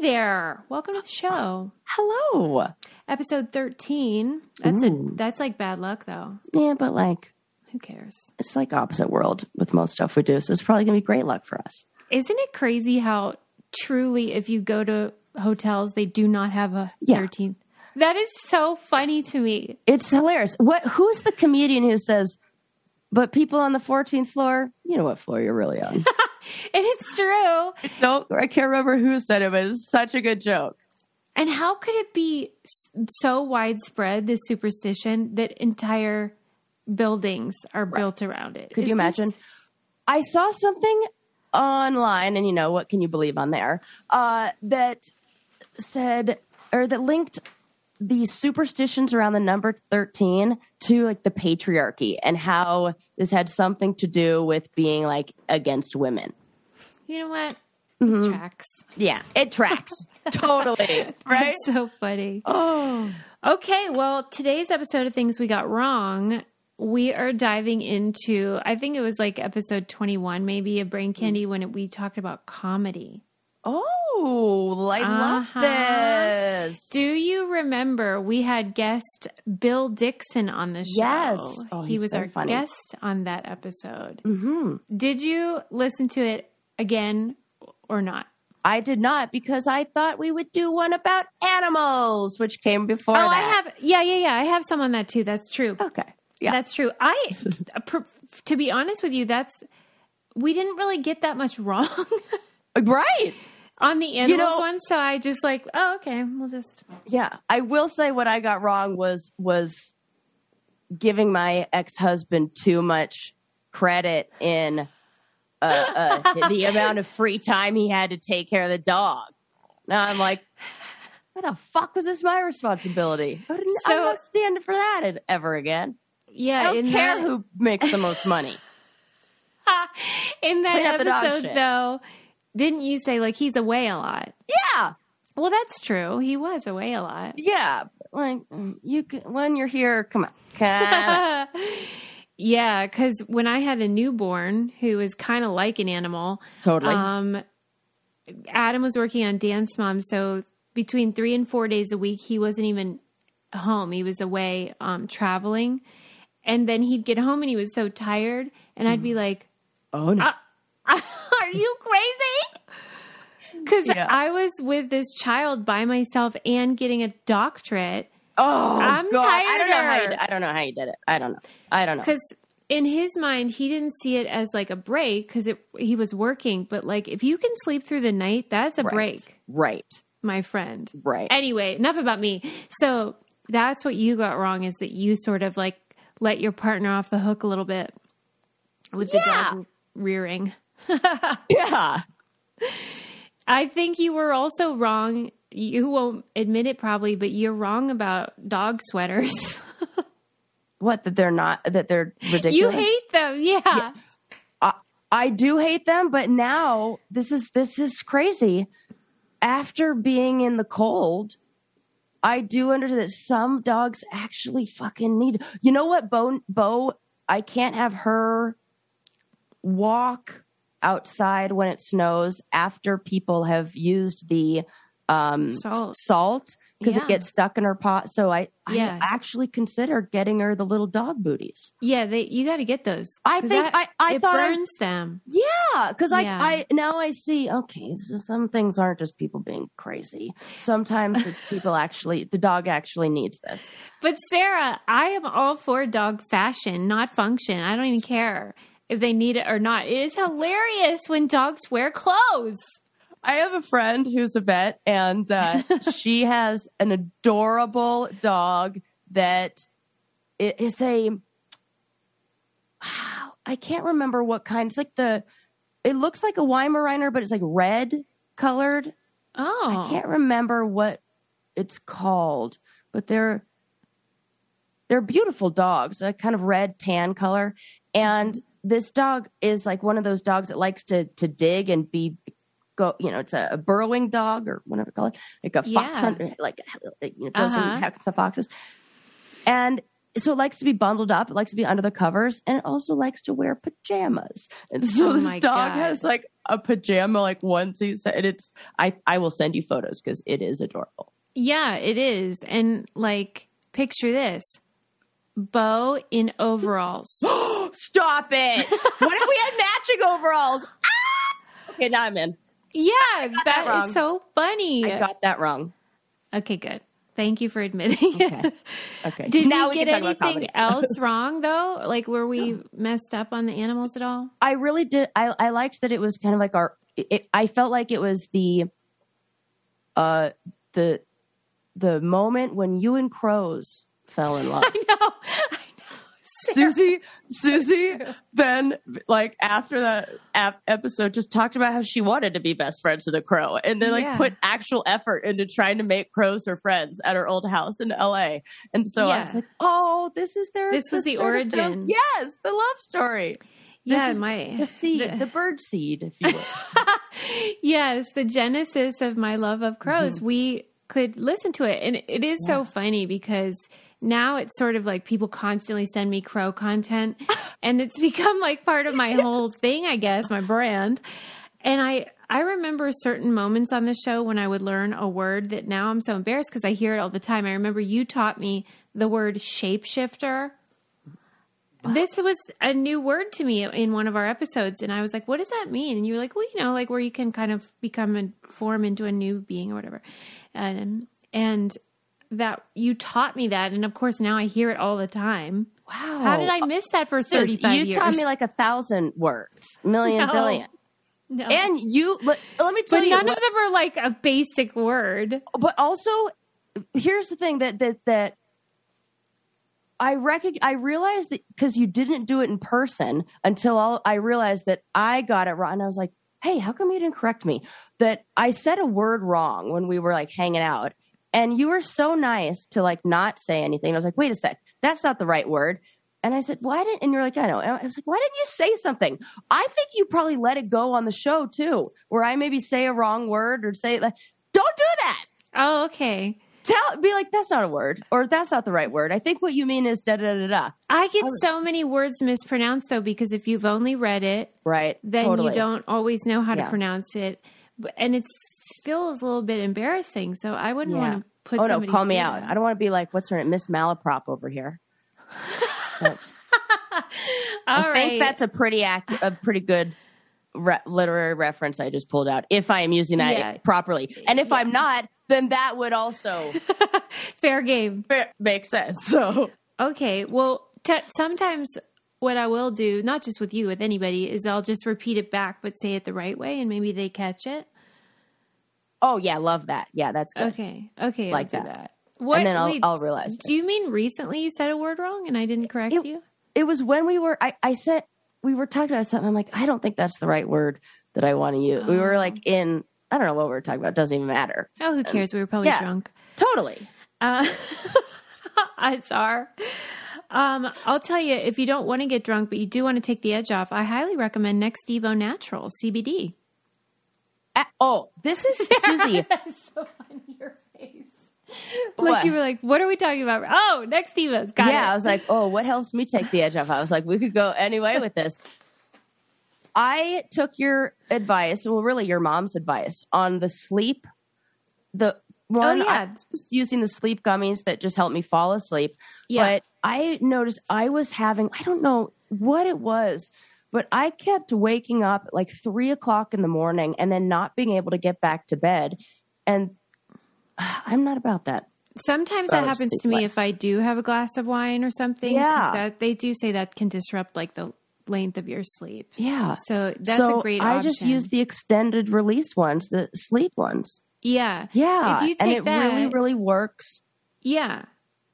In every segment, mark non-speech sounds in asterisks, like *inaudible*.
there. Welcome to the show. Hello. Episode 13. That's a that's like bad luck though. Yeah, but like Who cares? it's like opposite world with most stuff we do, so it's probably gonna be great luck for us. Isn't it crazy how truly if you go to hotels they do not have a Yeah. 13th? That is so funny to me. It's hilarious. What? Who's the comedian who says? But people on the 14th floor, you know what floor you're really on. *laughs* And it's true. I Don't I can't remember who said it, but it's such a good joke. And how could it be so widespread this superstition that entire buildings are built around it? Could Is you this- imagine? I saw something online, and you know what can you believe on there? Uh, that said or that linked the superstitions around the number thirteen to like the patriarchy and how this had something to do with being like against women. You know what? Mm-hmm. It tracks. Yeah, it tracks *laughs* totally, right? That's so funny. Oh, Okay, well, today's episode of Things We Got Wrong, we are diving into, I think it was like episode 21, maybe, a Brain Candy when it, we talked about comedy. oh, I Uh-huh. love this. Do you remember we had guest Bill Dixon on the show? Yes. Oh, he was so our funny. guest on that episode. hmm Did you listen to it again or not? I did not because I thought we would do one about animals, which came before oh, that. I have. Yeah, yeah, yeah. I have some on that too. That's true. Okay. Yeah. That's true. I, *laughs* to be honest with you, that's we didn't really get that much *laughs* wrong right. On the animals know- one. So I just like, oh, okay, we'll just. Yeah. I will say what I got wrong was was giving my ex husband too much credit in uh, *laughs* uh, the amount of free time he had to take care of the dog. Now I'm like, why the fuck was this my responsibility? I didn't- I'm not standing for that ever again. Yeah, I don't in care that, who makes the most money. *laughs* in that episode though. Didn't you say like he's away a lot? Yeah. Well, that's true. He was away a lot. Yeah, like mm, you can when you're here. Come on, come. *laughs* yeah, because when I had a newborn who was kind of like an animal, totally. Um, Adam was working on Dance Mom, so between three and four days a week, he wasn't even home. He was away um, traveling, and then he'd get home and he was so tired, and I'd be like, oh no, *laughs* "Are you crazy?" Because Yeah. I was with this child by myself and getting a doctorate. oh I'm God. I don't know how you. did- I don't know how you did it. I don't know. I don't know. Because in his mind, he didn't see it as like a break because he was working. But like, if you can sleep through the night, that's a Right. break, Right. my friend. Right. Anyway, enough about me. So that's what you got wrong is that you sort of like let your partner off the hook a little bit with the dog rearing. *laughs* yeah. I think you were also wrong. You won't admit it probably, but you're wrong about dog sweaters. *laughs* What that they're not that they're ridiculous. you hate them. Yeah. I, I do hate them, but now this is this is crazy. After being in the cold, I do understand that some dogs actually fucking need. You know what, Bo? Bo, I can't have her walk outside when it snows after people have used the um, Salt. because Yeah. it gets stuck in her pot. So I, Yeah. I actually consider getting her the little dog booties. Yeah, they you got to get those. I think that- I, I it thought I burns them. yeah, because Yeah. I, I now I see. Okay, so some things aren't just people being crazy. Sometimes it's *laughs* people actually, the dog actually needs this. But Sarah, I am all for dog fashion, not function. I don't even care if they need it or not. It is hilarious when dogs wear clothes. I have a friend who's a vet, and uh, *laughs* she has an adorable dog that is a. I can't remember what kind. It's like the. It looks like a Weimaraner, but it's like red colored. Oh, I can't remember what it's called, but they're they're beautiful dogs, a kind of red tan color. And this dog is like one of those dogs that likes to to dig and be go. You know, it's a, a burrowing dog or whatever you call it, like a fox Yeah. hunter, like you know, goes Uh-huh. and the foxes. And so it likes to be bundled up. It likes to be under the covers, and it also likes to wear pajamas. And so Oh this dog God. has like a pajama like onesie, set, and it's I I will send you photos because it is adorable. Yeah, it is. And like, picture this Bo in overalls. *gasps* *gasps* *gasps* Stop it! what if we had matching overalls? Ah! Okay, now I'm in. yeah, that that is so funny. I got that wrong. okay, good. Thank you for admitting. Okay. Okay. Did now we can get anything else *laughs* wrong though? Like, were we messed up on the animals at all? I really did. I, I liked that it was kind of like our. It, I felt like it was the, uh, the, the moment when you and crows fell in *laughs* love. I know. Susie, *laughs* Susie, then like after that ap- episode, just talked about how she wanted to be best friends with a crow, and then like Yeah. put actual effort into trying to make crows her friends at her old house in L.A. And so I was like, oh, this is their. This was the origin. Yes, the love story. Yeah, is my The seed, the- the bird seed, if you will. *laughs* yes, the genesis of my love of crows. Mm-hmm. We could listen to it, and it is so funny because now it's sort of like people constantly send me crow content, *laughs* and it's become like part of my whole thing, I guess, my brand. And I I remember certain moments on the show when I would learn a word that now I'm so embarrassed because I hear it all the time. I remember you taught me the word shapeshifter. This was a new word to me in one of our episodes, and I was like, "What does that mean?" And you were like, "Well, you know, like where you can kind of become and form into a new being or whatever." And and that you taught me that, and of course now I hear it all the time. Wow. How did I miss that for Sis, thirty five you years? taught me like a thousand words, million, No. billion. no. And you, let, let me tell but you, none what- of them are like a basic word. but also here's the thing that that that I recog- I realized that because you didn't do it in person until all, I realized that I got it wrong. And I was like, "Hey, how come you didn't correct me?" That I said a word wrong when we were like hanging out, and you were so nice to like not say anything. I was like, "Wait a sec, that's not the right word." And I said, "Why didn't?" And you're like, "I know." And I was like, "Why didn't you say something?" I think you probably let it go on the show too, where I maybe say a wrong word or say like, "Don't do that." Oh, okay. tell be like that's not a word or that's not the right word i think what you mean is da da da da I get so many words mispronounced though because if you've only read it, right then totally. you don't always know how to Yeah. pronounce it, and it feels a little bit embarrassing. So I wouldn't Yeah. want to put. oh no call me out that. i don't want to be like what's her name miss malaprop over here That's- *laughs* i right. think that's a pretty ac- a pretty good re- literary reference i just pulled out if i am using that Yeah. properly and if i'm not then that would also *laughs* fair game. fa- make sense so Okay. Well, t- sometimes what I will do, not just with you, with anybody, is I'll just repeat it back, but say it the right way, and maybe they catch it. Oh yeah love that yeah that's good Okay. Okay. Like that. that. What? and then i'll, wait, I'll realize do you mean recently you said a word wrong and I didn't correct It- you? it was when we were I, I said we were talking about something i'm like i don't think that's the right word that i want to use we were Oh. like in i don't know what we were talking about It doesn't even matter Oh, who cares? We were probably yeah. drunk. totally Uh, *laughs* it's our. Um, I'll tell you, if you don't want to get drunk, but you do want to take the edge off, I highly recommend Next Evo Natural CBD. A- oh this is *laughs* susie *laughs* That's so funny, your face. What? Like you were like, what are we talking about? Oh, Next Evo's got yeah i was like oh what helps me take the edge off i was like we could go anyway with this i took your advice well really your mom's advice on the sleep the oh, one Oh, yeah. I was using the sleep gummies that just helped me fall asleep Yeah. but i noticed i was having i don't know what it was but i kept waking up at like three o'clock in the morning and then not being able to get back to bed and *sighs* i'm not about that Sometimes that happens to me life. if I do have a glass of wine or something. Yeah. That, they do say that can disrupt like the length of your sleep. yeah So that's so a great option. I just use the extended release ones, the sleep ones. yeah. Yeah, If you and take it that- really, really works. Yeah.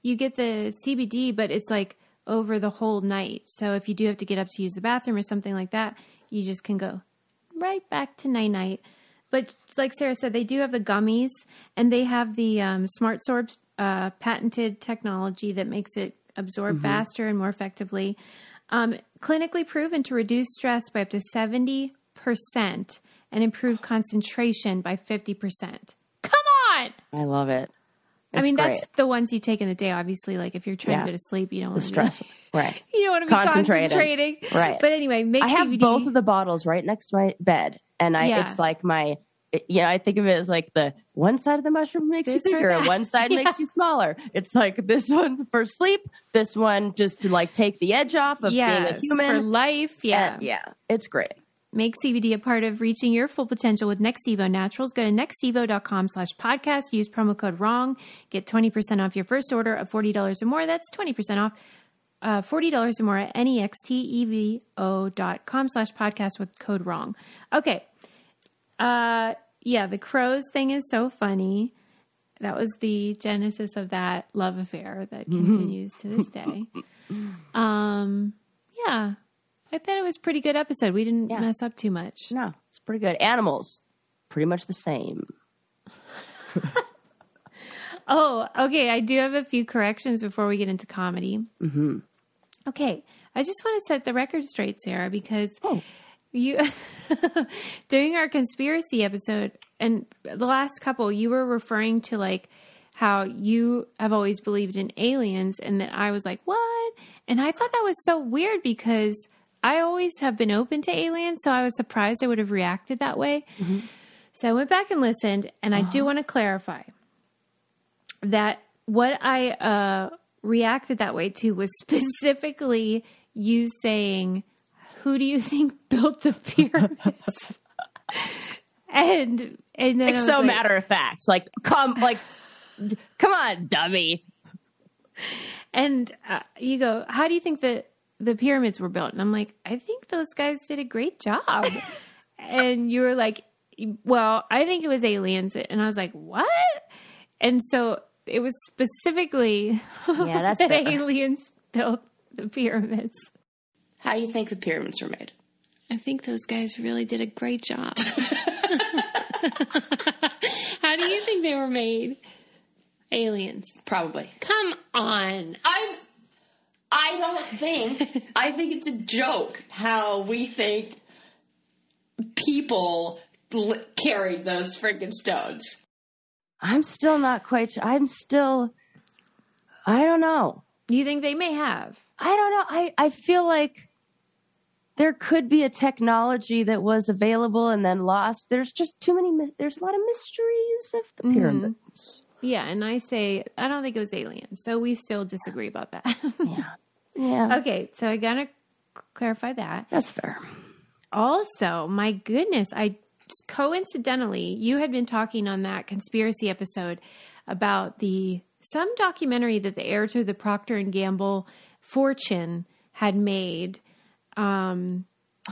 You get the CBD, but it's like over the whole night. So if you do have to get up to use the bathroom or something like that, you just can go right back to night night. But like Sarah said, they do have the gummies and they have the um, Smart Sorb uh, patented technology that makes it absorb faster and more effectively. Um, clinically proven to reduce stress by up to 70% and improve concentration by 50%. Come on! I love it. I mean, great. that's the ones you take in the day. Obviously, like if you're trying Yeah. to go to sleep, you don't the want to stress. *laughs* right. you don't want to be concentrating. Right. But anyway, make I have CBD. both of the bottles right next to my bed, and I Yeah. it's like my. You know, I think of it as like the one side of the mushroom makes This you bigger, and one side *laughs* Yeah. makes you smaller. It's like this one for sleep, this one just to like take the edge off of being a human. for life. Yeah. And yeah, it's great. Make CBD a part of reaching your full potential with Nextevo Naturals. Go to nextevo.com slash podcast. Use promo code WRONG. Get 20% off your first order of $40 or more. That's 20% off. Uh, $40 or more at nextevo.com slash podcast with code WRONG. Okay. Uh, yeah, the crows thing is so funny. That was the genesis of that love affair that continues to this day. *laughs* Um, yeah, I thought it was a pretty good episode. We didn't Yeah. mess up too much. No, it's pretty good. Animals, pretty much the same. *laughs* Oh, okay. I do have a few corrections before we get into comedy. Mm-hmm. Okay, I just want to set the record straight, Sarah, because Oh. you *laughs* during our conspiracy episode and the last couple, you were referring to like how you have always believed in aliens, and that I was like, what? And I thought that was so weird because I always have been open to aliens, so I was surprised I would have reacted that way. So I went back and listened, and I do want to clarify that what I uh, reacted that way to was *laughs* specifically you saying, "Who do you think *laughs* built the pyramids?" *laughs* and and then It's so like- matter of fact. Like, come, like, come on, dummy. And uh, you go, "How do you think that the pyramids were built?" And I'm like, "I think those guys did a great job." *laughs* and you were like, "Well, I think it was aliens." And I was like, "What?" And so it was specifically Yeah, that's *laughs* that fair. aliens built the pyramids. How do you think the pyramids were made? I think those guys really did a great job. *laughs* How do you think they were made? Aliens. Probably. Come on. I'm. I don't think. *laughs* I think it's a joke how we think people l- carried those freaking stones. I'm still not quite sure. I'm still, I don't know. You think they may have? I don't know. I, I feel like there could be a technology that was available and then lost. There's just too many, there's a lot of mysteries of the mm-hmm. pyramids. Yeah, and I say I don't think it was aliens. So we still disagree about that. *laughs* Yeah. Yeah. okay, so I gotta clarify that. That's fair. Also, my goodness, I coincidentally you had been talking on that conspiracy episode about the some documentary that the heir to the Procter and Gamble fortune had made. Um,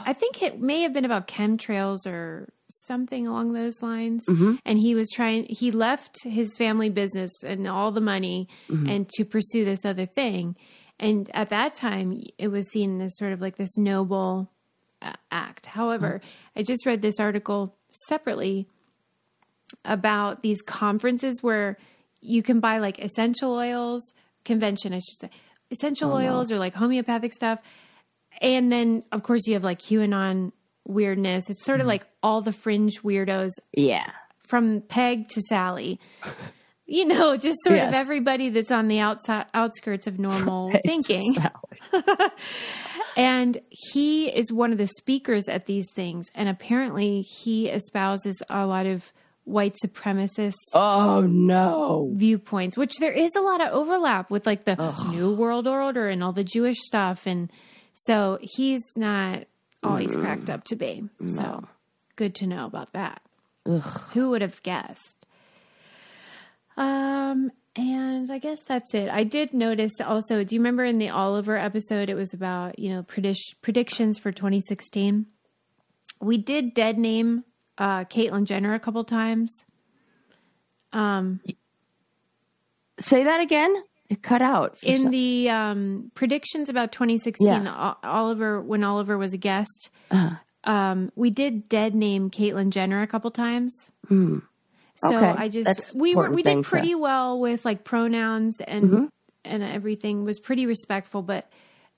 I think it may have been about chemtrails or something along those lines. Mm-hmm. And he was trying. He left his family business and all the money mm-hmm. and to pursue this other thing. And at that time, it was seen as sort of like this noble uh, act. However, mm-hmm. I just read this article separately about these conferences where you can buy like essential oils, convention, I should say, essential oh, oils or like homeopathic stuff. And then, of course, you have like QAnon weirdness. It's sort of like all the fringe weirdos Yeah. from Peg to Sally. You know, just sort of everybody that's on the outside outskirts of normal *laughs* thinking. *laughs* And he is one of the speakers at these things. And apparently, he espouses a lot of white supremacist Oh no. viewpoints, which there is a lot of overlap with like the New World Order and all the Jewish stuff. And so he's not all he's cracked up to be. So good to know about that. Who would have guessed? Um, and I guess that's it. I did notice also, do you remember in the Oliver episode, it was about, you know, predish- predictions for 2016? We did dead name uh, Caitlyn Jenner a couple times. Um, say that again. It cut out. for in some- the um, predictions about 2016, Yeah. O- Oliver, when Oliver was a guest, Uh-huh. um, we did dead name Caitlyn Jenner a couple times. So Hmm. Okay. I just That's we were we did to- pretty well with like pronouns and Mm-hmm. and everything was pretty respectful, but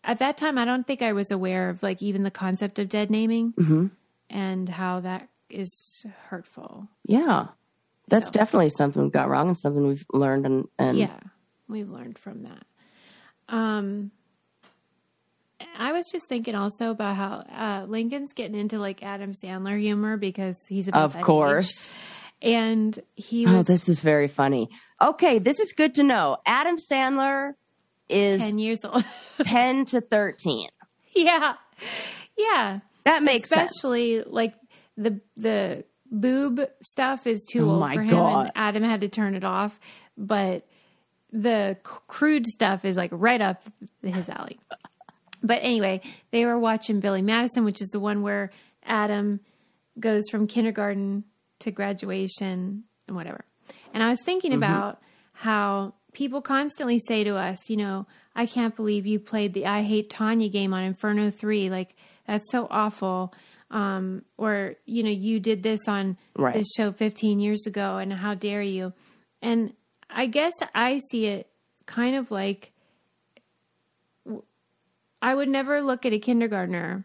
at that time I don't think I was aware of like even the concept of dead naming Mm-hmm. and how that is hurtful. yeah. That's So, definitely something we got wrong and something we've learned and, and yeah, we've learned from that. Um, I was just thinking also about how uh, Lincoln's getting into like Adam Sandler humor because he's about of that age. course. and he Oh, this is very funny. Okay, this is good to know. Adam Sandler is ten years old. *laughs* 10 to 13. yeah, yeah. That makes sense. Especially like the the boob stuff is too Oh old for him, God. and Adam had to turn it off. But the crude stuff is like right up his alley. But anyway, they were watching Billy Madison, which is the one where Adam goes from kindergarten to graduation and whatever. And I was thinking Mm-hmm. about how people constantly say to us, you know, I can't believe you played the I Hate Tonya game on Inferno 3. Like, that's so awful. Um, or, you know, you did this on Right. this show 15 years ago, and how dare you? And I guess I see it kind of like I would never look at a kindergartner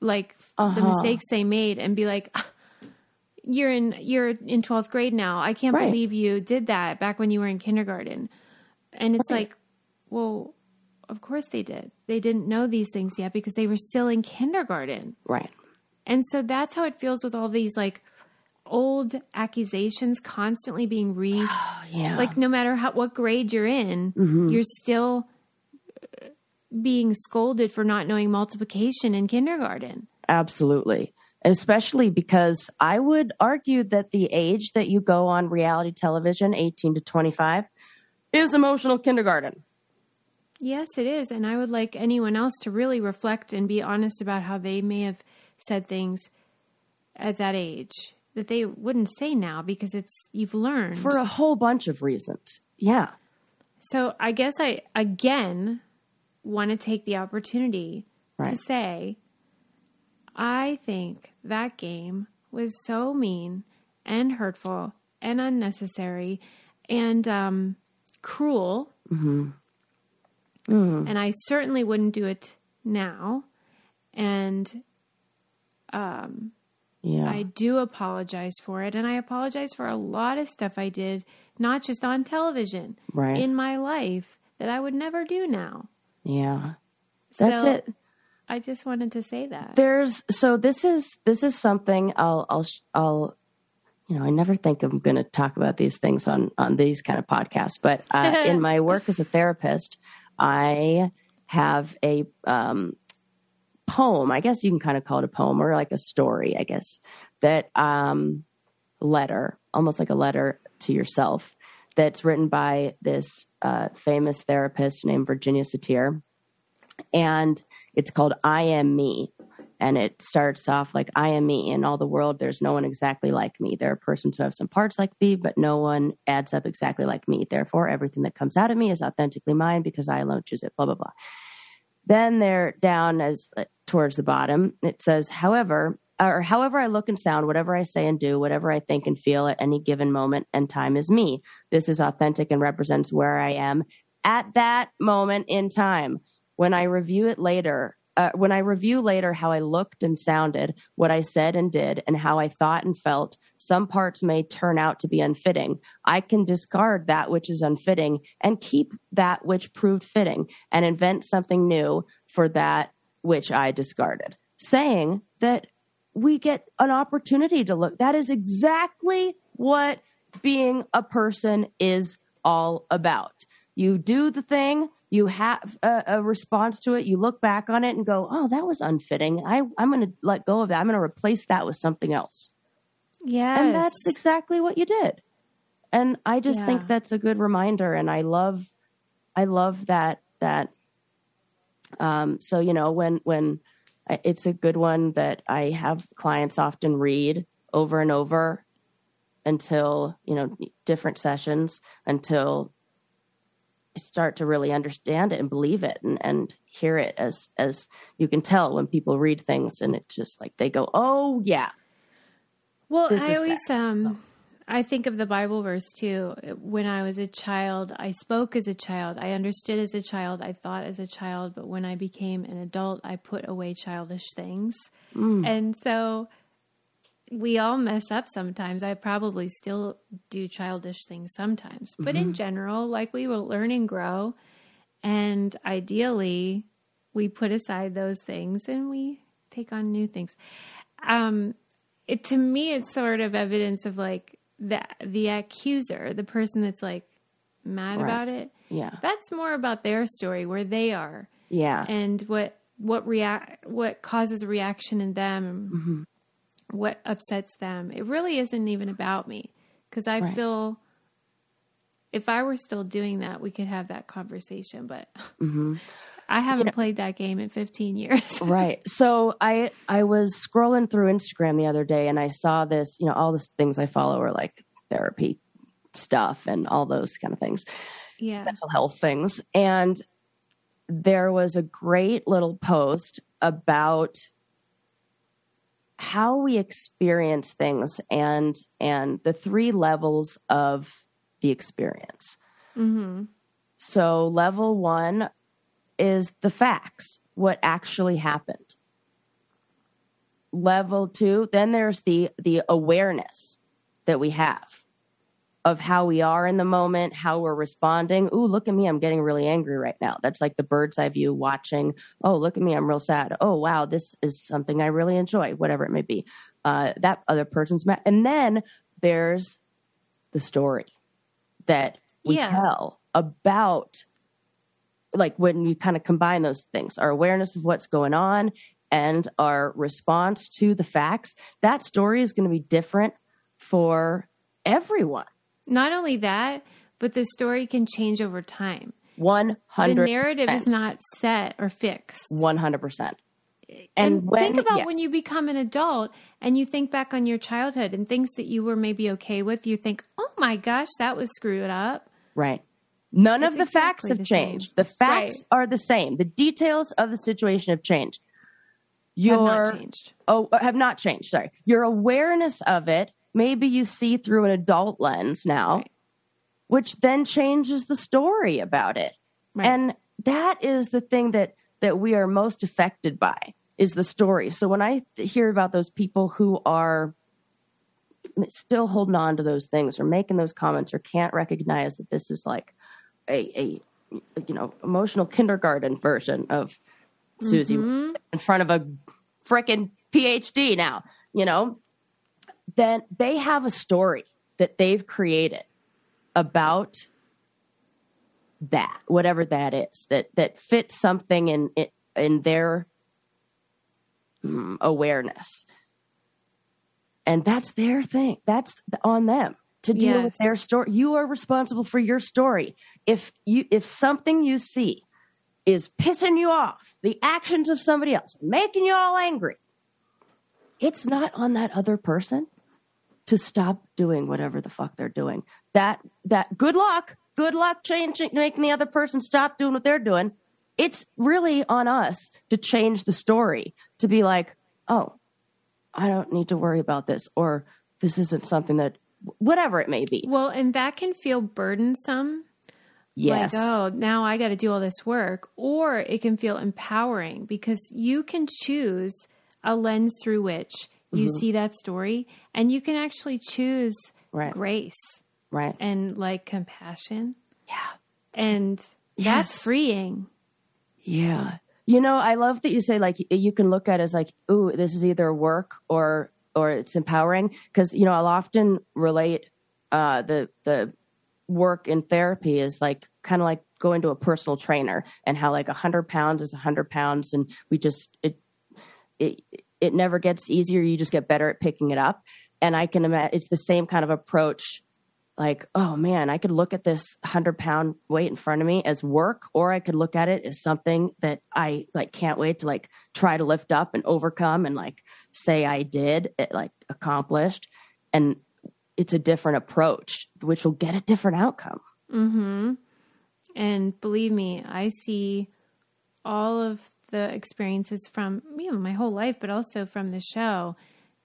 like the Uh-huh. mistakes they made and be like, "Ah, "You're in you're in twelfth grade now. I can't Right. believe you did that back when you were in kindergarten." And it's like, well, of course they did. They didn't know these things yet because they were still in kindergarten. Right. And so that's how it feels with all these like old accusations constantly being re Oh, *sighs* yeah. like no matter how what grade you're in, Mm-hmm. you're still uh, being scolded for not knowing multiplication in kindergarten. Absolutely. And especially because I would argue that the age that you go on reality television, 18 to 25, is emotional kindergarten. Yes, it is, and I would like anyone else to really reflect and be honest about how they may have said things at that age that they wouldn't say now because it's you've learned. For a whole bunch of reasons. Yeah. So I guess I again want to take the opportunity Right. to say I think that game was so mean and hurtful and unnecessary and um, cruel. Mm-hmm. And I certainly wouldn't do it now. And Yeah. I do apologize for it. And I apologize for a lot of stuff I did, not just on television, Right. in my life that I would never do now. yeah. That's So, it. I just wanted to say that. There's so this is this is something I'll I'll I'll you know I never think I'm going to talk about these things on on these kind of podcasts, but uh, in *laughs* my work as a therapist, I have a um, poem. I guess you can kind of call it a poem or like a story. I guess that um, letter, almost like a letter to yourself, that's written by this uh, famous therapist named Virginia Satir, and it's called I Am Me. And it starts off like, I am me. In all the world, there's no one exactly like me. There are persons who have some parts like me, but no one adds up exactly like me. Therefore, everything that comes out of me is authentically mine because I alone choose it, blah, blah, blah. Then they're down as towards the bottom. It says, however, or however I look and sound, whatever I say and do, whatever I think and feel at any given moment and time is me. This is authentic and represents where I am at that moment in time. When I review it later, uh, when I review later how I looked and sounded, what I said and did, and how I thought and felt, some parts may turn out to be unfitting. I can discard that which is unfitting and keep that which proved fitting and invent something new for that which I discarded. Saying that we get an opportunity to look. That is exactly what being a person is all about. You do the thing, you have a, a response to it, you look back on it and go, oh, that was unfitting. I, I'm going to let go of that. I'm going to replace that with something else. yes. And that's exactly what you did. And I just Yeah. think that's a good reminder. And I love, I love that, that, um, so, you know, when, when it's a good one that I have clients often read over and over until, you know, different sessions until I start to really understand it and believe it and, and hear it as, as you can tell when people read things and it just like, they go, oh yeah, Well, I always um I think of the Bible verse too. When I was a child, I spoke as a child. I understood as a child. I thought as a child. But when I became an adult, I put away childish things. Mm. And so we all mess up sometimes. I probably still do childish things sometimes, but Mm-hmm. in general, like we will learn and grow. And ideally, we put aside those things and we take on new things. Um, it to me, it's sort of evidence of like the the accuser, the person that's like mad Right. about it. Yeah. That's more about their story, where they are, Yeah. and what what react what causes a reaction in them, Mm-hmm. what upsets them. It really isn't even about me because I Right. feel if I were still doing that, we could have that conversation. But Mm-hmm. I haven't played that game in 15 years. *laughs* right. So i i was scrolling through instagram the other day and i saw this you know all the things i follow are like therapy stuff and all those kind of things. Yeah, mental health things. And there was a great little post about how we experience things and and the three levels of the experience. Hmm so level 1 is the facts what actually happened level 2 then there's the the awareness that we have of how we are in the moment, how we're responding. Ooh, look at me, I'm getting really angry right now. That's like the bird's eye view watching. Oh, look at me, I'm real sad. Oh, wow, this is something I really enjoy, whatever it may be. Uh, that other person's mad. And then there's the story that we Yeah. tell about, like when you kind of combine those things, our awareness of what's going on and our response to the facts. That story is going to be different for everyone. Not only that, but the story can change over time. One The hundred narrative is not set or fixed. one hundred percent. And, And when- think about when you become an adult and you think back on your childhood and things that you were maybe okay with, you think, "Oh my gosh, that was screwed up." Right. None of It's the facts have the same. changed. The facts Right. are the same. The details of the situation have changed. Have Your not changed. oh uh, have not changed. Sorry. Your awareness of it, maybe you see through an adult lens now, Right. which then changes the story about it. Right. And that is the thing that that we are most affected by is the story. So when I th- hear about those people who are still holding on to those things or making those comments or can't recognize that this is like a, a you know emotional kindergarten version of Susie Mm-hmm. in front of a freaking PhD now, you know, then they have a story that they've created about that, whatever that is, that that fits something in in, in their mm, awareness, and that's their thing. That's on them to deal with their story. You are responsible for your story. If you if something you see is pissing you off, the actions of somebody else making you all angry, it's not on that other person to stop doing whatever the fuck they're doing. That that good luck, good luck changing making the other person stop doing what they're doing. It's really on us to change the story to be like, "Oh, I don't need to worry about this or this isn't something that whatever it may be." Well, and that can feel burdensome. Yes. Like, oh, now I got to do all this work. Or it can feel empowering because you can choose a lens through which you see that story and you can actually choose Mm-hmm. Right. grace right. and like compassion. Yeah. And Yes. that's freeing. Yeah. You know, I love that you say like you can look at it as like, ooh, this is either work or or it's empowering because you know I'll often relate uh, the the work in therapy is like kind of like going to a personal trainer and how like a hundred pounds is a hundred pounds and we just it it it never gets easier. You just get better at picking it up. And I can imagine it's the same kind of approach like, oh man, I could look at this hundred pound weight in front of me as work, or I could look at it as something that I like can't wait to like try to lift up and overcome and like say I did it like accomplished. And it's a different approach, which will get a different outcome. Mm-hmm. And believe me, I see all of the experiences from you know my whole life, but also from the show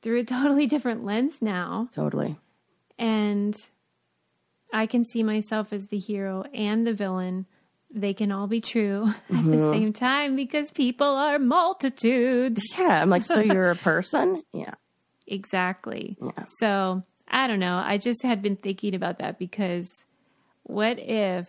through a *laughs* totally different lens now. Totally. And I can see myself as the hero and the villain. They can all be true *laughs* at the mm-hmm. same time because people are multitudes. Yeah. I'm like, so *laughs* you're a person? Yeah. exactly. Yeah. So I don't know. I just had been thinking about that because what if,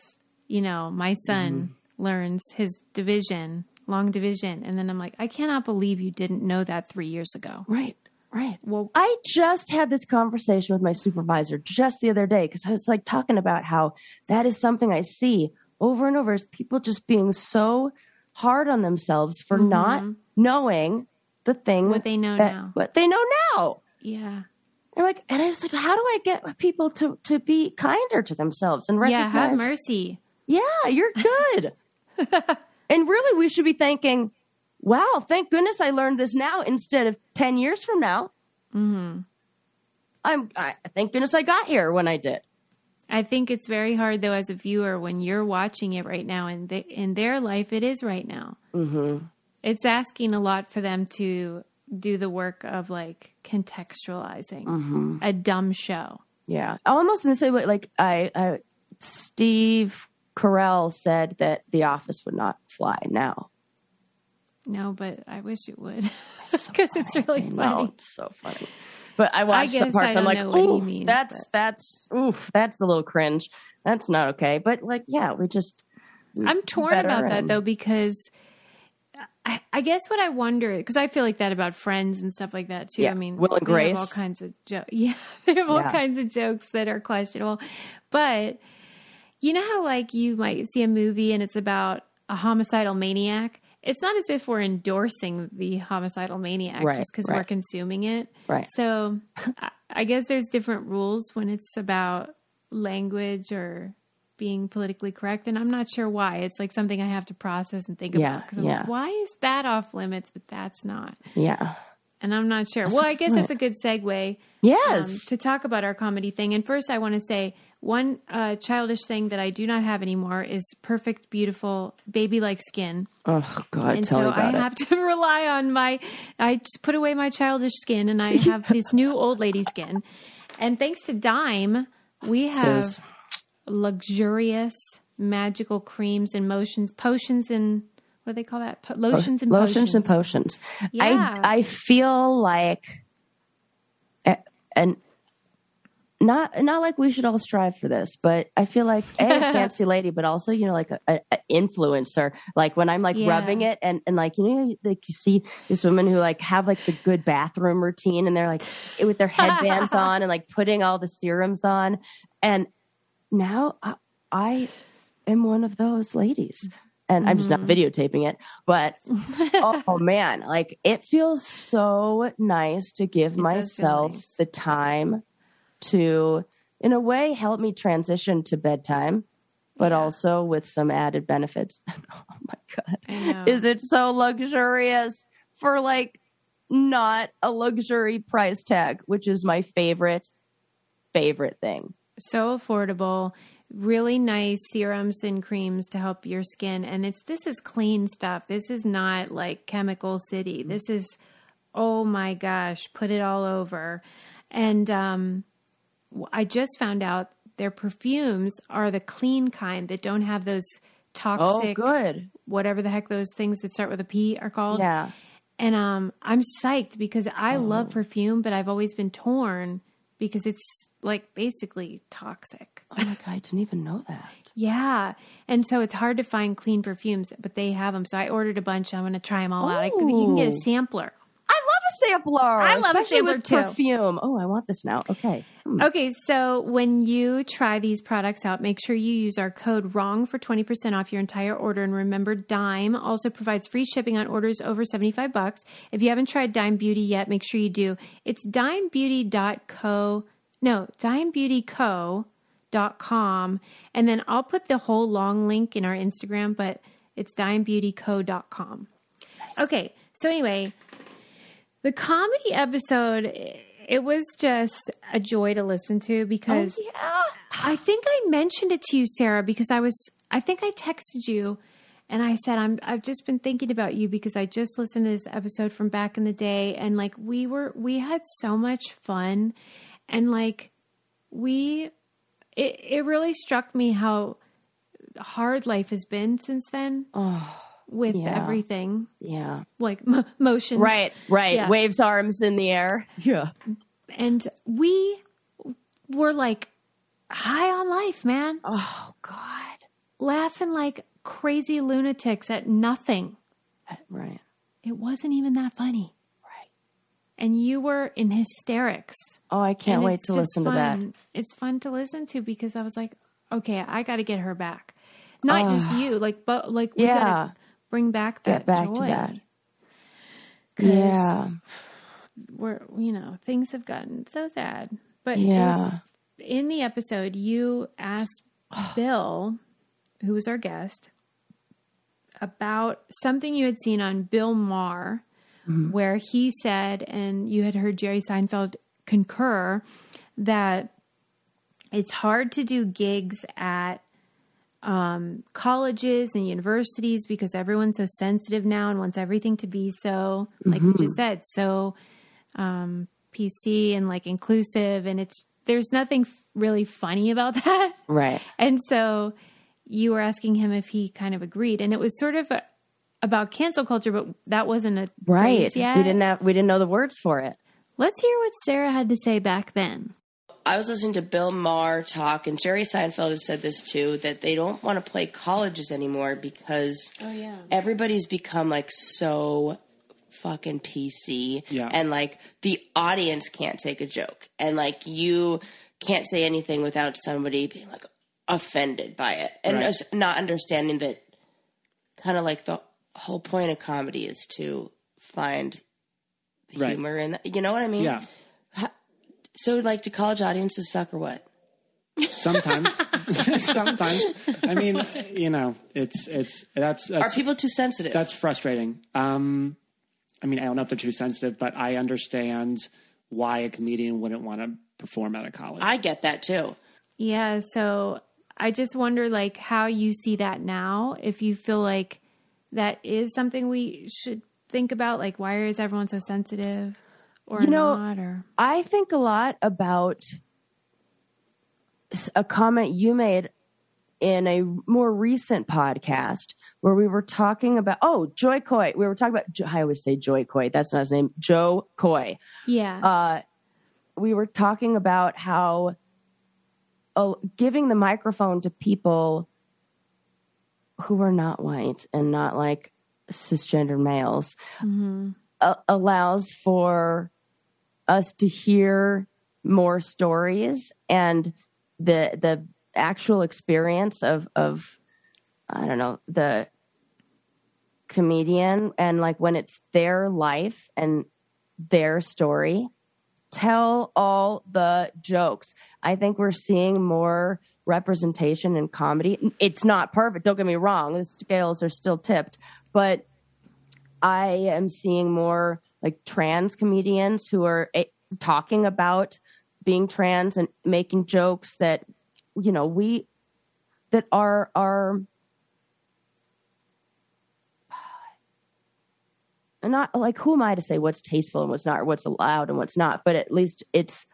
you know, my son mm-hmm. learns his division, long division, and then I'm like, I cannot believe you didn't know that three years ago. Right. Right. Well, I just had this conversation with my supervisor just the other day because I was like talking about how that is something I see over and over is people just being so hard on themselves for not knowing the thing Mm-hmm. What they know that- now. What they know now. yeah. And like, and I was like, how do I get people to to be kinder to themselves and Yeah, recognize? have mercy. Yeah, you're good. *laughs* and really, we should be thanking, wow, thank goodness I learned this now instead of 10 years from now. Mm-hmm. I'm, I, thank goodness I got here when I did. I think it's very hard though as a viewer when you're watching it right now and in their life it is right now. Mm-hmm. It's asking a lot for them to do the work of like contextualizing a dumb show. Yeah. Almost in the same way. like, I, I, Steve Carell said that The Office would not fly now. No, but I wish it would So *laughs* because it's really No, funny. it's so funny. But I watched some parts. I I'm like, oof, means, that's that's oof, that's a little cringe. That's not okay. But like, yeah, we just I'm torn about that though because I, I guess what I wonder because I feel like that about Friends and stuff like that too. Yeah. I mean, Will and have all kinds of jokes. *laughs* Yeah, they have all Yeah. kinds of jokes that are questionable. But you know how like you might see a movie and it's about a homicidal maniac. It's not as if we're endorsing the homicidal maniac Right, just because we're consuming it. Right. So I, guess there's different rules when it's about language or being politically correct, and I'm not sure why. It's like something I have to process and think Yeah, about. 'cause I'm yeah. like, why is that off limits, but that's not? yeah. And I'm not sure. Well, I guess that's a good segue um, Yes. to talk about our comedy thing. And first, I want to say one uh, childish thing that I do not have anymore is perfect, beautiful, baby like skin. oh God, And tell so me I it. have to *laughs* rely on my, I just put away my childish skin and I *laughs* have this new old lady skin. And thanks to Dime, we have Sis. luxurious, magical creams and motions, potions and what do they call that? Po- lotions and lotions potions. and potions. Yeah. I I feel like, a- and not not like we should all strive for this, but I feel like a, a *laughs* fancy lady, but also you know like an influencer. Like when I'm like Yeah. rubbing it, and and like you know like you see these women who like have like the good bathroom routine, and they're like with their headbands *laughs* on and like putting all the serums on, and now I, I am one of those ladies. And I'm just not Mm-hmm. videotaping it, but *laughs* oh man, like it feels so nice to give feel myself nice. the time to, in a way, help me transition to bedtime, but Yeah. also with some added benefits. *laughs* oh my God. Is it so luxurious for like not a luxury price tag, which is my favorite, favorite thing? so affordable really nice serums and creams to help your skin and it's this is clean stuff this is not like chemical city this is oh my gosh put it all over and um i just found out their perfumes are the clean kind that don't have those toxic Oh, toxic good. whatever the heck those things that start with a p are called Yeah. and um, I'm psyched because I love Oh. perfume, but I've always been torn because it's like basically toxic. Oh my God, I didn't even know that. Yeah. And so it's hard to find clean perfumes, but they have them. So I ordered a bunch. I'm going to try them all out. I, you can get a sampler. I love a sampler. I love a sampler with too. Perfume. Oh, I want this now. Okay. Hmm. Okay, so when you try these products out, make sure you use our code WRONG for 20% off your entire order. And remember, Dime also provides free shipping on orders over 75 bucks. If you haven't tried Dime Beauty yet, make sure you do. It's dimebeauty.co, no, dimebeautyco.com. And then I'll put the whole long link in our Instagram, but it's dimebeautyco.com. Okay, so anyway, the comedy episode it was just a joy to listen to because oh, Yeah. I think I mentioned it to you Sarah because I was I think I texted you and I said I'm I've just been thinking about you because I just listened to this episode from back in the day and like we were we had so much fun and like we it it really struck me how hard life has been since then. Oh, with Yeah. everything, Yeah. like m- motions. Right, right. Yeah. Waves arms in the air. Yeah. And we were like high on life, man. Oh God. Laughing like crazy lunatics at nothing. Right. It wasn't even that funny. Right. And you were in hysterics. Oh, I can't And wait to just listen to that. It's fun to listen to because I was like, okay, I got to get her back. Not just ah. you, like, but like, we Yeah. gotta bring back that Get back joy. to that. Yeah. we're you know things have gotten so sad. But Yeah. in the episode, you asked *sighs* Bill, who was our guest, about something you had seen on Bill Maher, Mm-hmm. where he said, and you had heard Jerry Seinfeld concur that it's hard to do gigs at um, colleges and universities because everyone's so sensitive now and wants everything to be so, like we just said, so um, PC and like inclusive. And it's there's nothing really funny about *laughs* that. Right. And so you were asking him if he kind of agreed, and it was sort of a, about cancel culture, but that wasn't a Right. yet. We didn't have we didn't know the words for it. Let's hear what Sarah had to say back then. I was listening to Bill Maher talk, and Jerry Seinfeld has said this too that they don't want to play colleges anymore because Oh yeah. everybody's become like so fucking PC. Yeah. And like the audience can't take a joke. And like you can't say anything without somebody being like offended by it. And Right. not understanding that kind of like the whole point of comedy is to find the Right. humor in that. You know what I mean? Yeah. So like do college audiences suck or what? Sometimes, *laughs* *laughs* sometimes. I mean, you know, it's it's that's Are that's people too sensitive? that's frustrating. Um, I mean, I don't know if they're too sensitive, but I understand why a comedian wouldn't want to perform at a college. I get that too. Yeah, so I just wonder like how you see that now. If you feel like that is something we should think about, like why is everyone so sensitive or You know, not? Or I think a lot about a comment you made in a more recent podcast where we were talking about oh Joy Coy. We were talking about I always say Joy Coy. That's not his name. Jo Koy. yeah, Uh, we were talking about how uh, giving the microphone to people who are not white and not like cisgender males uh, allows for us to hear more stories and the the actual experience of of I don't know the comedian and like when it's their life and their story tell all the jokes. I think we're seeing more representation in comedy. It's not perfect don't get me wrong the scales are still tipped but i am seeing more like trans comedians who are eh, talking about being trans and making jokes that you know we that are are *sighs* not like who am I to say what's tasteful and what's not, or what's allowed and what's not, but at least it's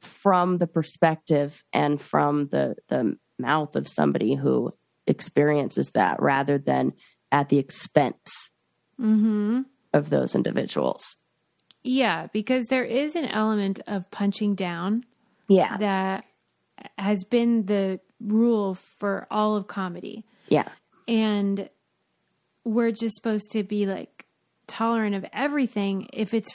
from the perspective and from the the mouth of somebody who experiences that rather than at the expense mm-hmm. Of those individuals. yeah, because there is an element of punching down Yeah. that has been the rule for all of comedy. Yeah. and we're just supposed to be like tolerant of everything if it's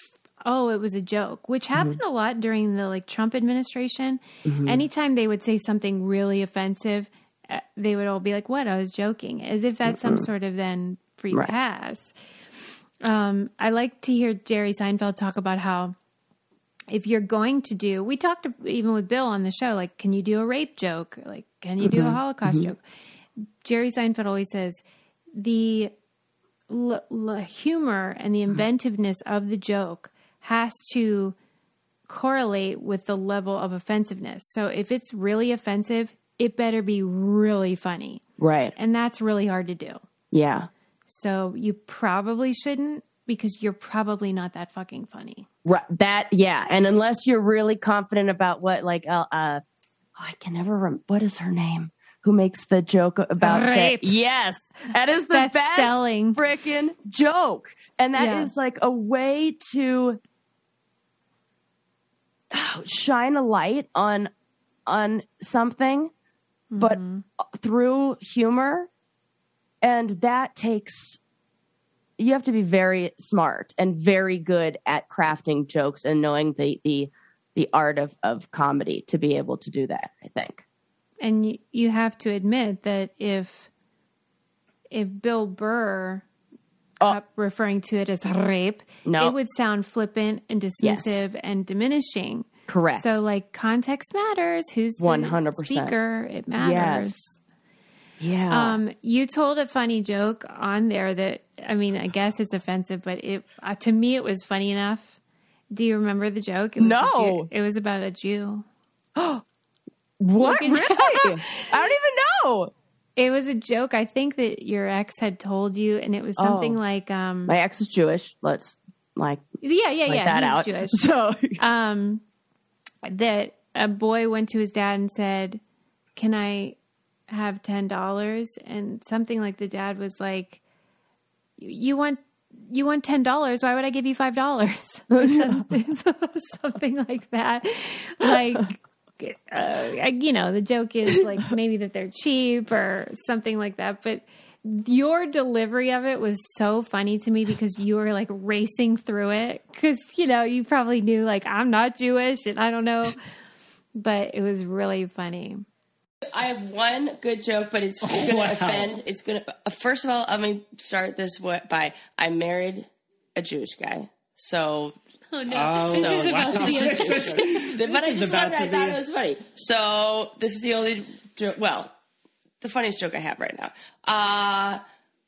oh it was a joke which happened a lot during the like trump administration anytime they would say something really offensive uh, they would all be like what i was joking as if that's some sort of then free Right. pass um, i like to hear jerry seinfeld talk about how if you're going to do we talked even with bill on the show like can you do a rape joke? Like can you do a mm-hmm. holocaust mm-hmm. joke? Jerry seinfeld always says the l- l- humor and the mm-hmm. inventiveness of the joke has to correlate with the level of offensiveness. So if it's really offensive it better be really funny. Right. and that's really hard to do. Yeah. So you probably shouldn't because you're probably not that fucking funny Right. That, yeah. And unless you're really confident about what, like, uh, uh oh, I can never rem- what is her name? who makes the joke about say, Rape. yes, that is the That's best freaking joke, and that is Yeah. like a way to shine a light on on something, but Mm-hmm. through humor, and that takes. You have to be very smart and very good at crafting jokes and knowing the the the art of of comedy to be able to do that. I think. And you, you have to admit that if if Bill Burr Oh. referring to it as rape, No. it would sound flippant and dismissive and diminishing. Correct. So, like, context matters. Who's the 100%. speaker? It matters. Yeah. Um, you told a funny joke on there that I mean, I guess it's offensive, but it uh, to me it was funny enough. Do you remember the joke? It was No. Jew- it was about a Jew. Oh. *gasps* what? Really? I don't even know. It was a joke. I think that your ex had told you, and it was something Oh. like, um, My ex is Jewish. Let's like yeah, yeah, yeah, that out. Jewish. *laughs* So um, that a boy went to his dad and said, "Can I have ten dollars?" And something like the dad was like, "You want." You want ten dollars? Why would I give you five dollars? *laughs* something, *laughs* something like that. Like, uh, you know, the joke is like *laughs* maybe that they're cheap or something like that. But your delivery of it was so funny to me because you were like racing through it because you know you probably knew like I'm not Jewish and I don't know, but it was really funny. I have one good joke, but it's going to wow. offend. It's going to. First of all, let me start this by I married a Jewish guy, so Oh no, Oh, this is wow. *laughs* about to be a- but I is just about thought I to thought it was funny. So this is the only joke. Well, the funniest joke I have right now. Uh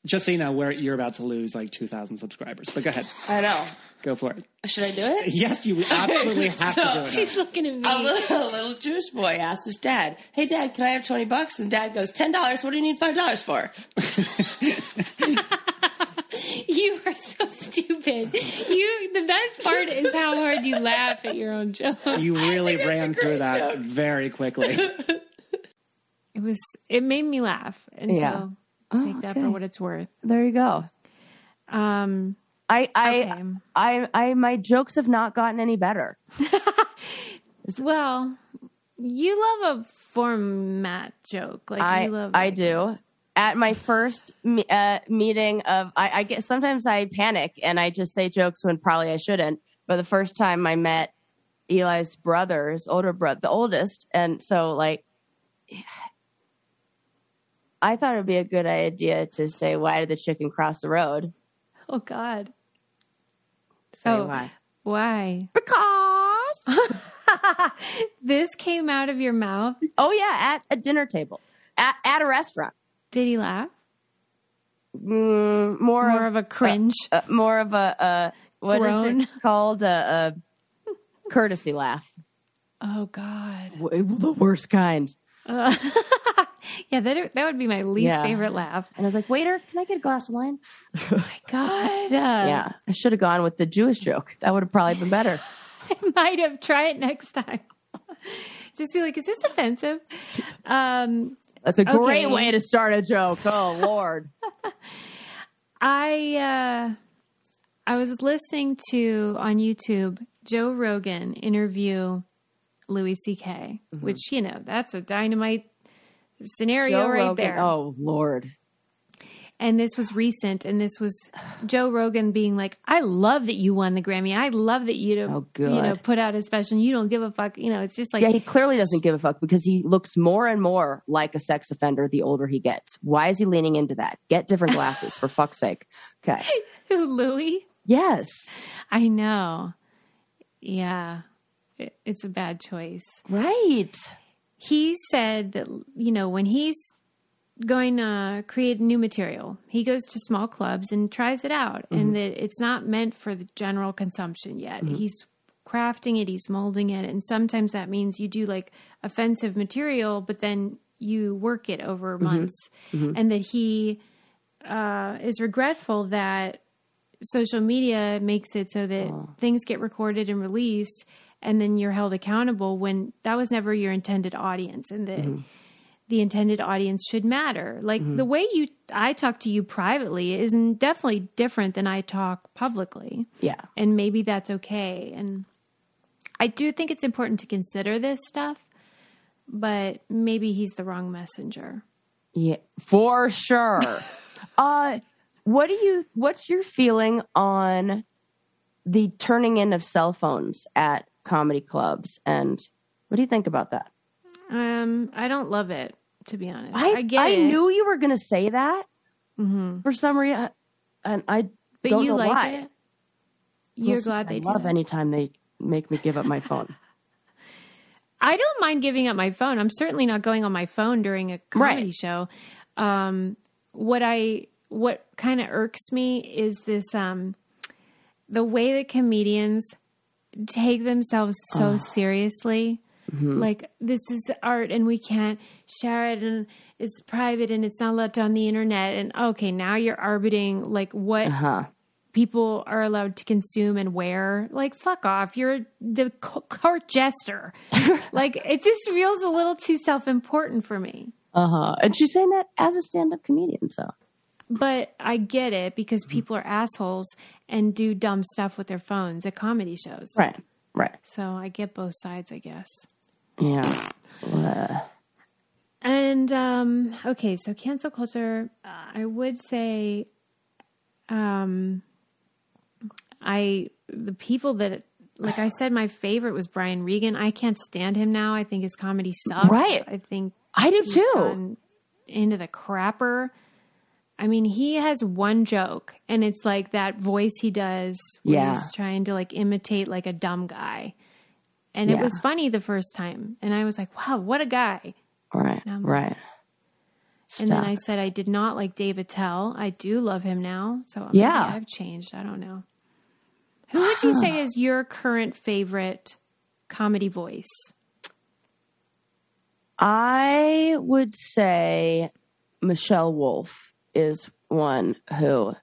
Just so you know, where you're about to lose like 2,000 subscribers. But go ahead, I know. Go for it. Should I do it? Yes, you absolutely have So- to do it. She's looking at A me. little, a little Jewish boy asks his dad, "Hey, Dad, can I have twenty bucks?" And Dad goes, 10 dollars. What do you need five dollars for?" *laughs* You are so stupid. You. The best part is how hard you laugh at your own joke. You really *laughs* ran through that joke. very quickly. *laughs* It was. It made me laugh, and Yeah. so Oh, take that okay. for what it's worth. there you go. Um. I I, Okay. I I my jokes have not gotten any better. *laughs* Well, you love a format joke. Like I you love. I like- do. At my first me- uh, meeting of, I, I get sometimes I panic and I just say jokes when probably I shouldn't. But the first time I met Eli's brother, his older brother, the oldest, and so like, *sighs* I thought it'd be a good idea to say, "Why did the chicken cross the road?" Oh God. Say Oh. why? Why? Because. *laughs* This came out of your mouth. oh yeah, at a dinner table, at at a restaurant. Did he laugh? Mm, more, More of, of a cringe. uh, more of a uh, what is it *laughs* called? A, a courtesy laugh. oh God. W- the worst kind. Uh, *laughs* *laughs* yeah, that that would be my least Yeah. favorite laugh. And I was like, waiter, can I get a glass of wine? Oh my god. Uh, *laughs* yeah, I should have gone with the Jewish joke. That would have probably been better. *laughs* I might have try it next time. Just be like, is this offensive? Um, That's a great Okay. way to start a joke. Oh Lord. I uh, I was listening to on YouTube Joe Rogan interview Louis C.K., which you know that's a dynamite scenario. Joe right Rogan- there. Oh Lord. And this was recent, and this was Joe Rogan being like, "I love that you won the Grammy. I love that you, Oh, you know, put out a special. and You don't give a fuck. You know, it's just like Yeah, he clearly doesn't give a fuck because he looks more and more like a sex offender the older he gets. Why is he leaning into that? Get different glasses for fuck's sake. Okay. *laughs* who Louis. Yes. I know. Yeah, it, it's a bad choice. Right. He said that you know when he's going to create new material he goes to small clubs and tries it out and mm-hmm. that it's not meant for the general consumption yet. Mm-hmm. He's crafting it he's molding it and sometimes that means you do like offensive material but then you work it over mm-hmm. months. And that he uh, is regretful that social media makes it so that things get recorded and released and then you're held accountable when that was never your intended audience and that the intended audience should matter. Like the way you I talk to you privately is definitely different than I talk publicly. Yeah. And maybe that's okay. And I do think it's important to consider this stuff, but maybe he's the wrong messenger. Yeah, for sure. *laughs* uh what do you what's your feeling on the turning in of cell phones at comedy clubs and what do you think about that? Um, I don't love it, to be honest. I I, get I knew you were going to say that for some reason and I but don't you know like why. it. You're Listen, glad they I do. love anytime they make me give up my phone. *laughs* I don't mind giving up my phone. I'm certainly not going on my phone during a comedy Right. show. Um, what I what kind of irks me is this um, the way that comedians take themselves so seriously. Mm-hmm. Like this is art, and we can't share it, and it's private, and it's not allowed on the internet. And okay, now you're arbitering like what Huh. people are allowed to consume and wear. Like, fuck off. You're the court jester. *laughs* like, it just feels a little too self important for me. Uh-huh. And she's saying that as a stand-up comedian, so. But I get it because people are assholes and do dumb stuff with their phones at comedy shows. Right. Right. So I get both sides, I guess. Yeah. Uh, And um, okay, so cancel culture. I would say, um, I the people that like I said, my favorite was Brian Regan. I can't stand him now. I think his comedy sucks. Right. I think I do too. into the crapper. I mean, he has one joke, and it's like that voice he does. When Yeah. he's trying to like imitate like a dumb guy, and it was funny the first time, and I was like, "Wow, what a guy!" Right. Um, right. And then I said I did not like Dave Attell. I do love him now. So maybe Yeah. I've changed. I don't know. Who would you say *sighs* is your current favorite comedy voice? I would say Michelle Wolf is one who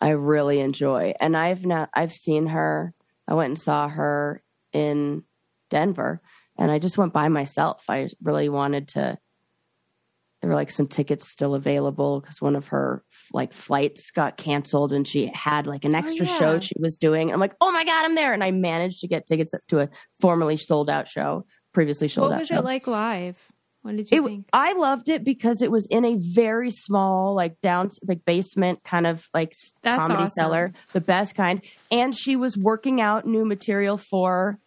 I really enjoy, and I've not I've seen her. I went and saw her in Denver, and I just went by myself. I really wanted to. There were like some tickets still available because one of her like flights got canceled, and she had like an oh, extra yeah. show she was doing. I'm like, oh my god, I'm there, and I managed to get tickets to a formerly sold out show, previously sold what out What was show. it like live? What did you It, think? I loved it because it was in a very small, like down, like basement kind of like That's comedy awesome. cellar, the best kind. And she was working out new material for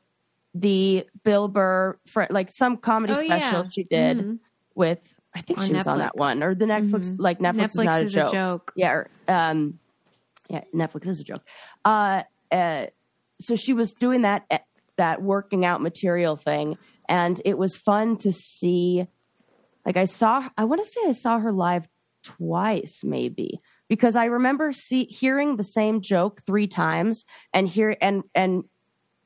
the Bill Burr, for, like some comedy Oh, yeah. special she did Mhm. with. I think On she was on that one or the Netflix, like Netflix, is Netflix not is a a joke. joke. Yeah, or, um, yeah, Netflix is a joke. Uh, uh, so she was doing that eh, that working out material thing, and it was fun to see. Like I saw, I want to say I saw her live twice, maybe because I remember see hearing the same joke three times and hear and and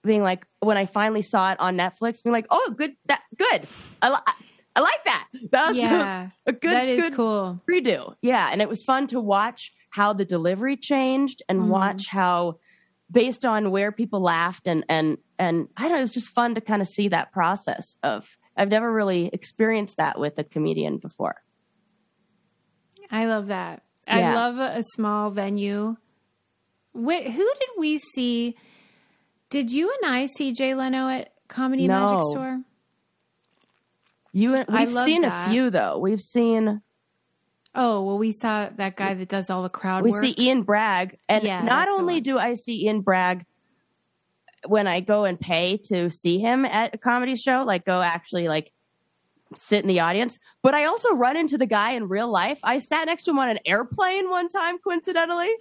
being like when I finally saw it on Netflix, being like, oh, good, that good, I, li- I like that. That was Yeah, a good, that is good cool. redo. Yeah, and it was fun to watch how the delivery changed and Mhm. watch how based on where people laughed and and and I don't know, it was just fun to kind of see that process of I've never really experienced that with a comedian before. I love that. I love a, small venue. Wh- who did we see? Did you and I see Jay Leno at Comedy Magic Store? You I we've seen that. a few though. We've seen Oh, well, we saw that guy that does all the crowd we work. see Ian Bagg and Yeah, not only do I see Ian Bagg when I go and pay to see him at a comedy show, like go actually like sit in the audience, but I also run into the guy in real life. I sat next to him on an airplane one time coincidentally.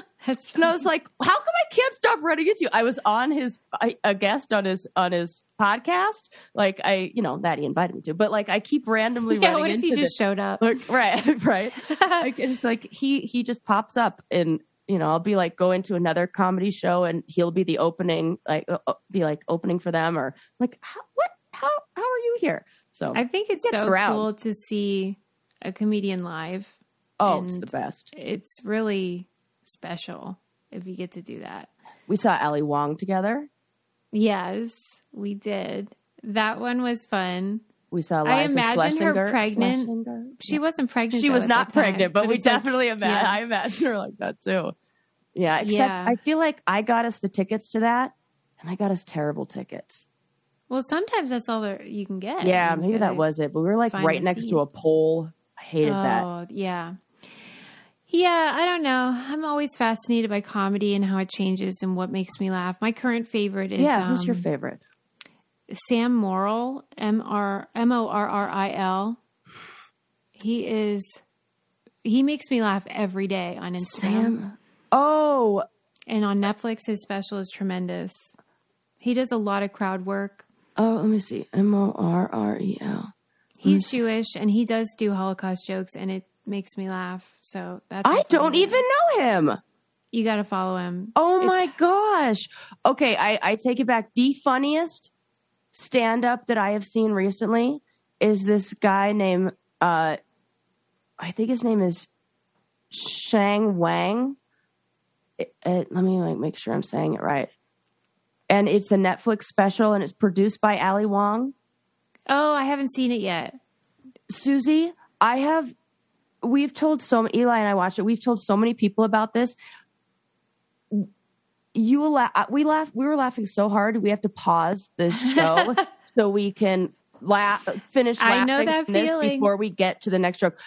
*laughs* That's And I was like, "How come I can't stop running into you?" I was on his I, a guest on his on his podcast, like I, you know, that he invited me to. But like, I keep randomly *laughs* yeah. running What if into he just showed up? like, *laughs* right, right. like it's just like he he just pops up, and you know, I'll be like going to another comedy show, and he'll be the opening, like uh, uh, be like opening for them, or like, how, what? How how are you here? So I think it's Gets so around. cool to see a comedian live. oh, it's the best. It's really special if you get to do that. We saw Ali Wong together. Yes, we did. That one was fun. We saw I imagine her pregnant. Schlesinger? She wasn't pregnant. She though, was not the time, pregnant, but, we it's like- definitely imagine. yeah. I imagine her like that too. Yeah, except Yeah. I feel like I got us the tickets to that, and I got us terrible tickets. Well, sometimes that's all there you can get. Yeah, maybe that was it. But we were like right next seat. to a pole. I hated that. Oh, yeah. Yeah, I don't know. I'm always fascinated by comedy and how it changes and what makes me laugh. My current favorite is Yeah, who's your um, favorite? Sam Morril, M R M O R R I L. He is he makes me laugh every day on Instagram Sam. Oh, and on Netflix. His special is tremendous. He does a lot of crowd work. oh, let me see. M O R R E L. He's Jewish and he does do Holocaust jokes, and it makes me laugh. So that's I don't even know him. You got to follow him. Oh It's- my gosh. Okay, I, I take it back. The funniest stand up that I have seen recently is this guy named uh I think his name is Sheng Wang. It- it- let me like make sure I'm saying it right. And it's a Netflix special and it's produced by Ali Wong. Oh, I haven't seen it yet. Susie, I have we've told so Eli and I watched it. We've told so many people about this. You will laugh. We laugh. We were laughing so hard. We have to pause the show *laughs* so we can laugh. Finish. I know that this feeling. before we get to the next joke.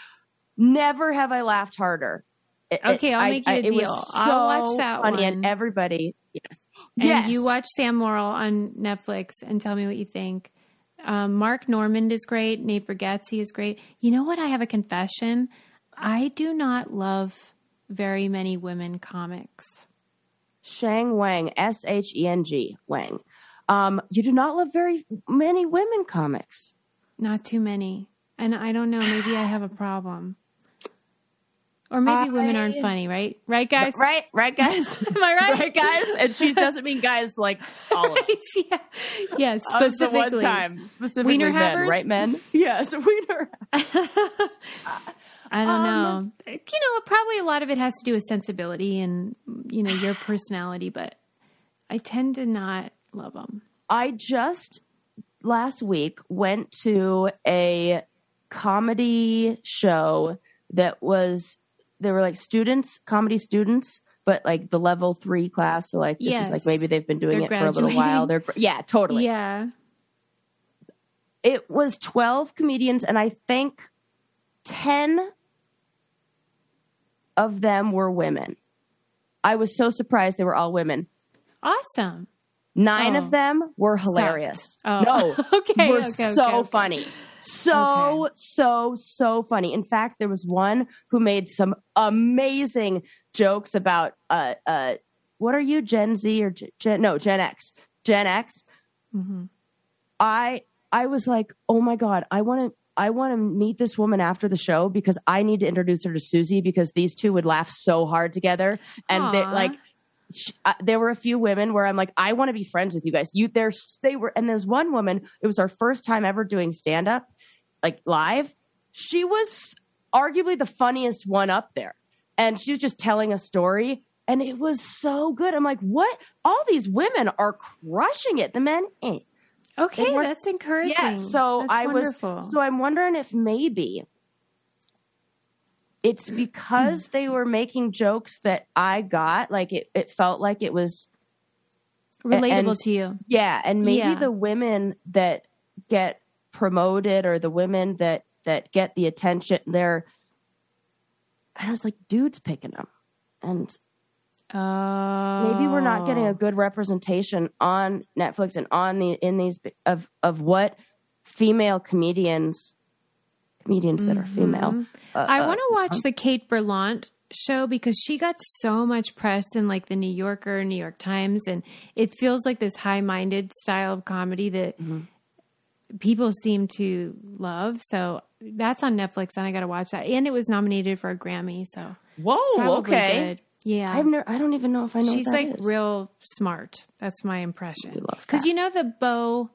Never have I laughed harder. It- Okay, I'll I- make you I- a was deal. I'll watch that funny, one. and everybody. Yes. And yes. you watch Sam Morril on Netflix and tell me what you think. Um, Mark Normand is great. Nate Bargatze is great. You know what? I have a confession. I do not love very many women comics. Sheng Wang. S H E N G Wang. Um, you do not love very many women comics. Not too many. And I don't know. Maybe I have a problem. Or maybe women aren't funny, right? Right, guys? Right, right, guys. *laughs* Am I right? right, guys. And she doesn't mean guys like all of us. *laughs* yeah. yeah, specifically. one time, specifically men, right, men? *laughs* Yes, wiener. I don't Um, know. You know, probably a lot of it has to do with sensibility and you know your personality, but I tend to not love them. I just last week went to a comedy show that was there were like students, comedy students, but like the level three class. So like this Yes. is like maybe they've been doing They're it for a little while. They're yeah, totally. Yeah. It was twelve comedians, and I think ten of them were women. I was so surprised they were all women. Awesome. Nine Oh. of them were hilarious. Oh. No, *laughs* Okay, were okay, okay, so okay. funny. So, so, so funny. In fact, there was one who made some amazing jokes about uh uh what are you, Gen Z or Gen, Gen no, Gen X. Gen X. Mm-hmm. I I was like, oh my God, I want to I want to meet this woman after the show because I need to introduce her to Susie because these two would laugh so hard together. And they like sh- there were a few women where I'm like, I want to be friends with you guys. You there they were and there's one woman, it was our first time ever doing stand up like live. She was arguably the funniest one up there. And she was just telling a story and it was so good. I'm like, what? All these women are crushing it. The men ain't. Okay, that's encouraging. Yeah, so That's I wonderful. was so I'm wondering if maybe it's *clears throat* because they were making jokes that I got, like it, it felt like it was relatable and- to you. yeah, and maybe Yeah. the women that get promoted or the women that that get the attention, they're and I was like, dudes picking them. And Oh, maybe we're not getting a good representation on Netflix and on the in these of of what female comedians comedians that are female. uh, I uh, want to watch the Kate Berlant show because she got so much press in like the New Yorker, New York Times, and it feels like this high-minded style of comedy that Mm-hmm. people seem to love. So that's on Netflix, and I got to watch that. And it was nominated for a Grammy, so Whoa, okay. good. Yeah, I've never, I don't even know if I know. she's what that like is. real smart. That's my impression. Because you know the Bo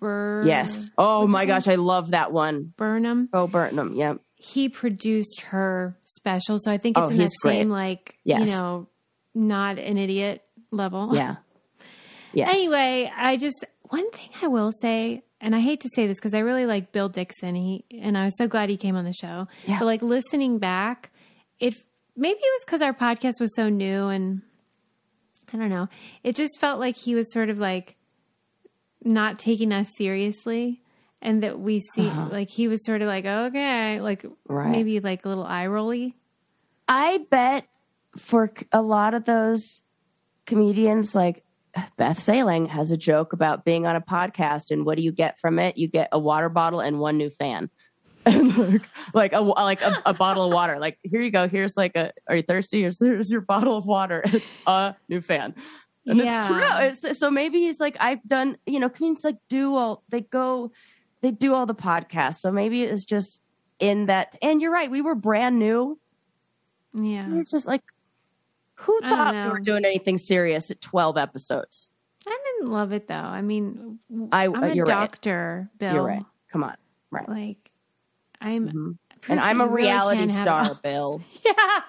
Bur Yes. Oh my gosh, I love that one. Burnham. Bo Burnham. Yep. he produced her special, so I think oh, it's Oh, in the he's great. same like Yes. you know, not an idiot level. Yeah. *laughs* Yes. Anyway, I just one thing I will say, and I hate to say this because I really like Bill Dixon. He and I was so glad he came on the show. Yeah. But like listening back, it maybe it was because our podcast was so new and I don't know. It just felt like he was sort of like not taking us seriously. And that we see, uh-huh. like, he was sort of like, okay, like, Right. maybe like a little eye rolly. I bet for a lot of those comedians, like Beth Stelling has a joke about being on a podcast, and what do you get from it? You get a water bottle and one new fan. *laughs* And like, like a like a, a bottle of water. Like here you go. Here's like a. Are you thirsty? Here's, here's your bottle of water. *laughs* a new fan. And Yeah. it's true. It's, so maybe he's like, I've done. You know, comedians like do all. They go. They do all the podcasts. So maybe it's just in that. And you're right. We were brand new. Yeah. You're just like, who thought we were doing anything serious at 12 episodes? I didn't love it though. I mean, I- I'm uh, a you're right. doctor, Bill. You're right. Come on. Right. Like, I'm, Mhm. And I'm a really reality can star, *laughs* Bill. yeah.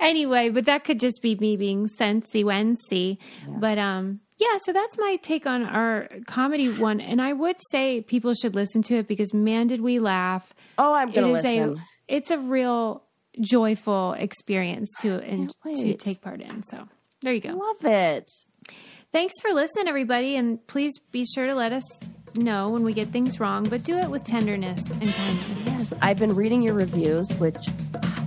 Anyway, but that could just be me being sensy wensy. But um, yeah. So that's my take on our comedy one, and I would say people should listen to it because man, did we laugh! Oh, I'm It to is listen. a, it's a real joyful experience to and to take part in. So there you go. Love it. Thanks for listening, everybody, and please be sure to let us know when we get things wrong, but do it with tenderness and kindness. Yes, I've been reading your reviews, which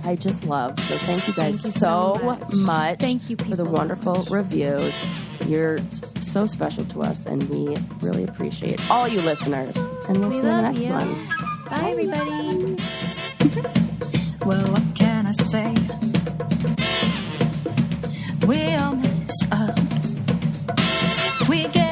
I just love. So thank you guys thank you so, so much. much. Thank you for the wonderful reviews. You're so special to us, and we really appreciate all you listeners. And we'll we see you in the next you. one. Bye, Bye everybody. well, what can I say? We all mess up. We get